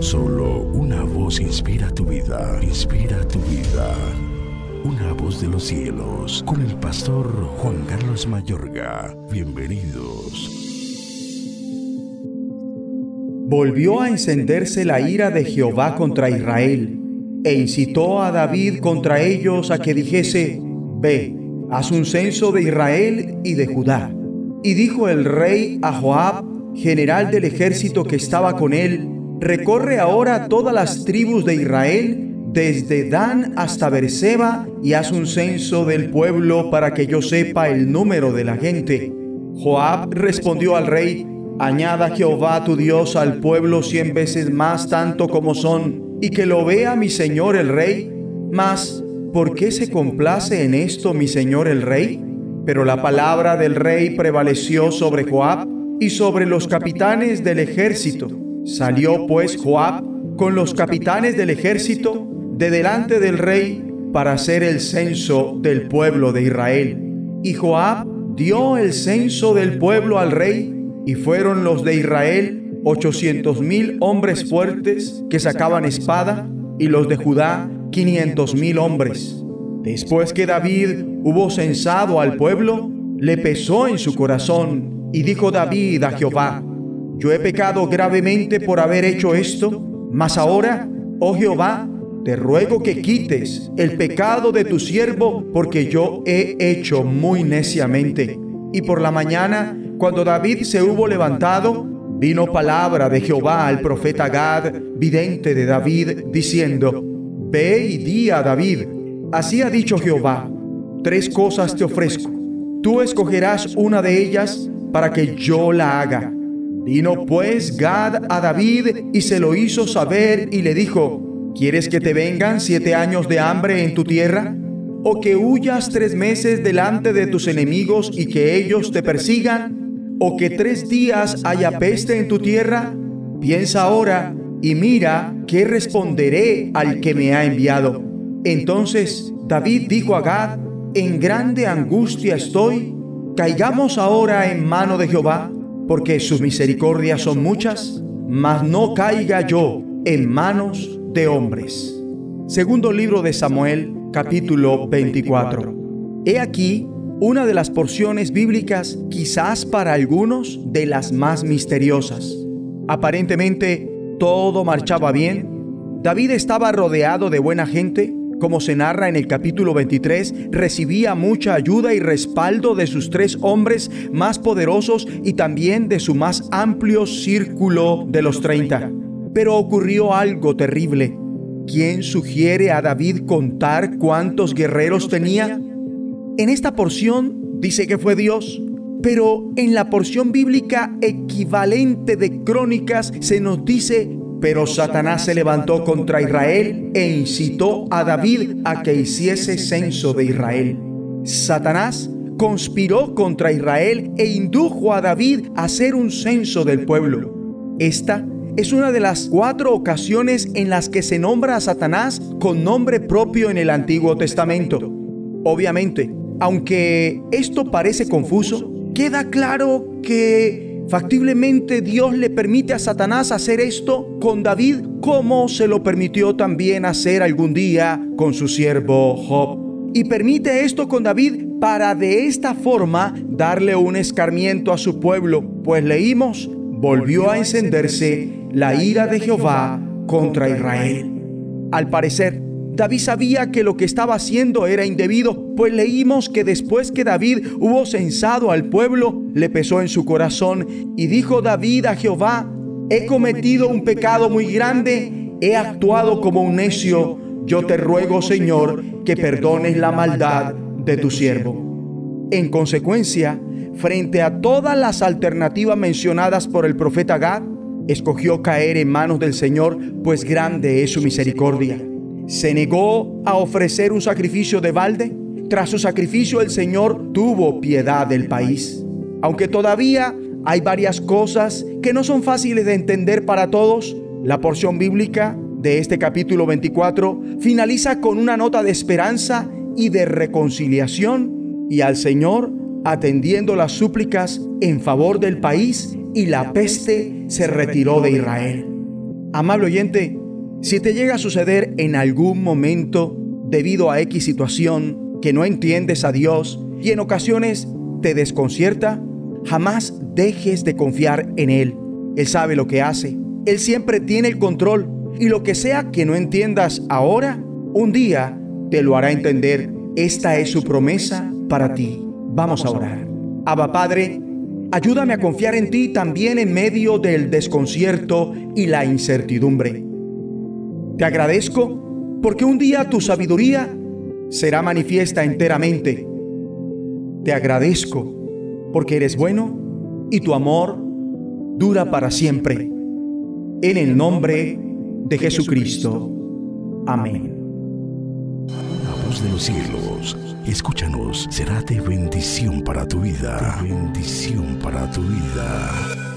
Solo una voz inspira tu vida, inspira tu vida. Una voz de los cielos, con el pastor Juan Carlos Mayorga. Bienvenidos. Volvió a encenderse la ira de Jehová contra Israel, e incitó a David contra ellos a que dijese, Ve, haz un censo de Israel y de Judá. Y dijo el rey a Joab, general del ejército que estaba con él, recorre ahora todas las tribus de Israel, desde Dan hasta Berseba, y haz un censo del pueblo para que yo sepa el número de la gente. Joab respondió al rey, añada Jehová tu Dios al pueblo cien veces más tanto como son, y que lo vea mi señor el rey. Mas, ¿por qué se complace en esto mi señor el rey? Pero la palabra del rey prevaleció sobre Joab y sobre los capitanes del ejército Salió pues Joab con los capitanes del ejército de delante del rey para hacer el censo del pueblo de Israel. Y Joab dio el censo del pueblo al rey, y fueron los de Israel ochocientos mil hombres fuertes que sacaban espada, y los de Judá quinientos mil hombres. Después que David hubo censado al pueblo, le pesó en su corazón, y dijo David a Jehová, yo he pecado gravemente por haber hecho esto, mas ahora, oh Jehová, te ruego que quites el pecado de tu siervo, porque yo he hecho muy neciamente. Y por la mañana, cuando David se hubo levantado, vino palabra de Jehová al profeta Gad, vidente de David, diciendo, Ve y di a David, así ha dicho Jehová, tres cosas te ofrezco, tú escogerás una de ellas para que yo la haga Vino pues Gad a David y se lo hizo saber y le dijo, ¿quieres que te vengan siete años de hambre en tu tierra? ¿O que huyas tres meses delante de tus enemigos y que ellos te persigan? ¿O que tres días haya peste en tu tierra? Piensa ahora y mira qué responderé al que me ha enviado. Entonces David dijo a Gad, en grande angustia estoy, caigamos ahora en mano de Jehová porque sus misericordias son muchas, mas no caiga yo en manos de hombres. Segundo libro de Samuel, capítulo 24. He aquí una de las porciones bíblicas, quizás para algunos, de las más misteriosas. Aparentemente todo marchaba bien. David estaba rodeado de buena gente, como se narra en el capítulo 23, recibía mucha ayuda y respaldo de sus tres hombres más poderosos y también de su más amplio círculo de los 30. Pero ocurrió algo terrible. ¿Quién sugiere a David contar cuántos guerreros tenía? En esta porción dice que fue Dios, pero en la porción bíblica equivalente de crónicas se nos dice pero Satanás se levantó contra Israel e incitó a David a que hiciese censo de Israel. Satanás conspiró contra Israel e indujo a David a hacer un censo del pueblo. Esta es una de las cuatro ocasiones en las que se nombra a Satanás con nombre propio en el Antiguo Testamento. Obviamente, aunque esto parece confuso, queda claro que Factiblemente Dios le permite a Satanás hacer esto con David como se lo permitió también hacer algún día con su siervo Job. Y permite esto con David para de esta forma darle un escarmiento a su pueblo, pues leímos, volvió a encenderse la ira de Jehová contra Israel. Al parecer, David sabía que lo que estaba haciendo era indebido, pues leímos que después que David hubo censado al pueblo, le pesó en su corazón y dijo David a Jehová, he cometido un pecado muy grande, he actuado como un necio, yo te ruego Señor que perdones la maldad de tu siervo. En consecuencia, frente a todas las alternativas mencionadas por el profeta Gad, escogió caer en manos del Señor, pues grande es su misericordia se negó a ofrecer un sacrificio de balde. Tras su sacrificio el Señor tuvo piedad del país. Aunque todavía hay varias cosas que no son fáciles de entender para todos, la porción bíblica de este capítulo 24 finaliza con una nota de esperanza y de reconciliación y al Señor atendiendo las súplicas en favor del país y la peste se retiró de Israel. Amable oyente, si te llega a suceder en algún momento debido a X situación que no entiendes a Dios y en ocasiones te desconcierta, jamás dejes de confiar en Él. Él sabe lo que hace. Él siempre tiene el control y lo que sea que no entiendas ahora, un día te lo hará entender. Esta es su promesa para ti. Vamos a orar. Abba Padre, ayúdame a confiar en ti también en medio del desconcierto y la incertidumbre. Te agradezco porque un día tu sabiduría será manifiesta enteramente. Te agradezco porque eres bueno y tu amor dura para siempre. En el nombre de Jesucristo. Amén. La voz de los cielos, escúchanos, será de bendición para tu vida. Bendición para tu vida.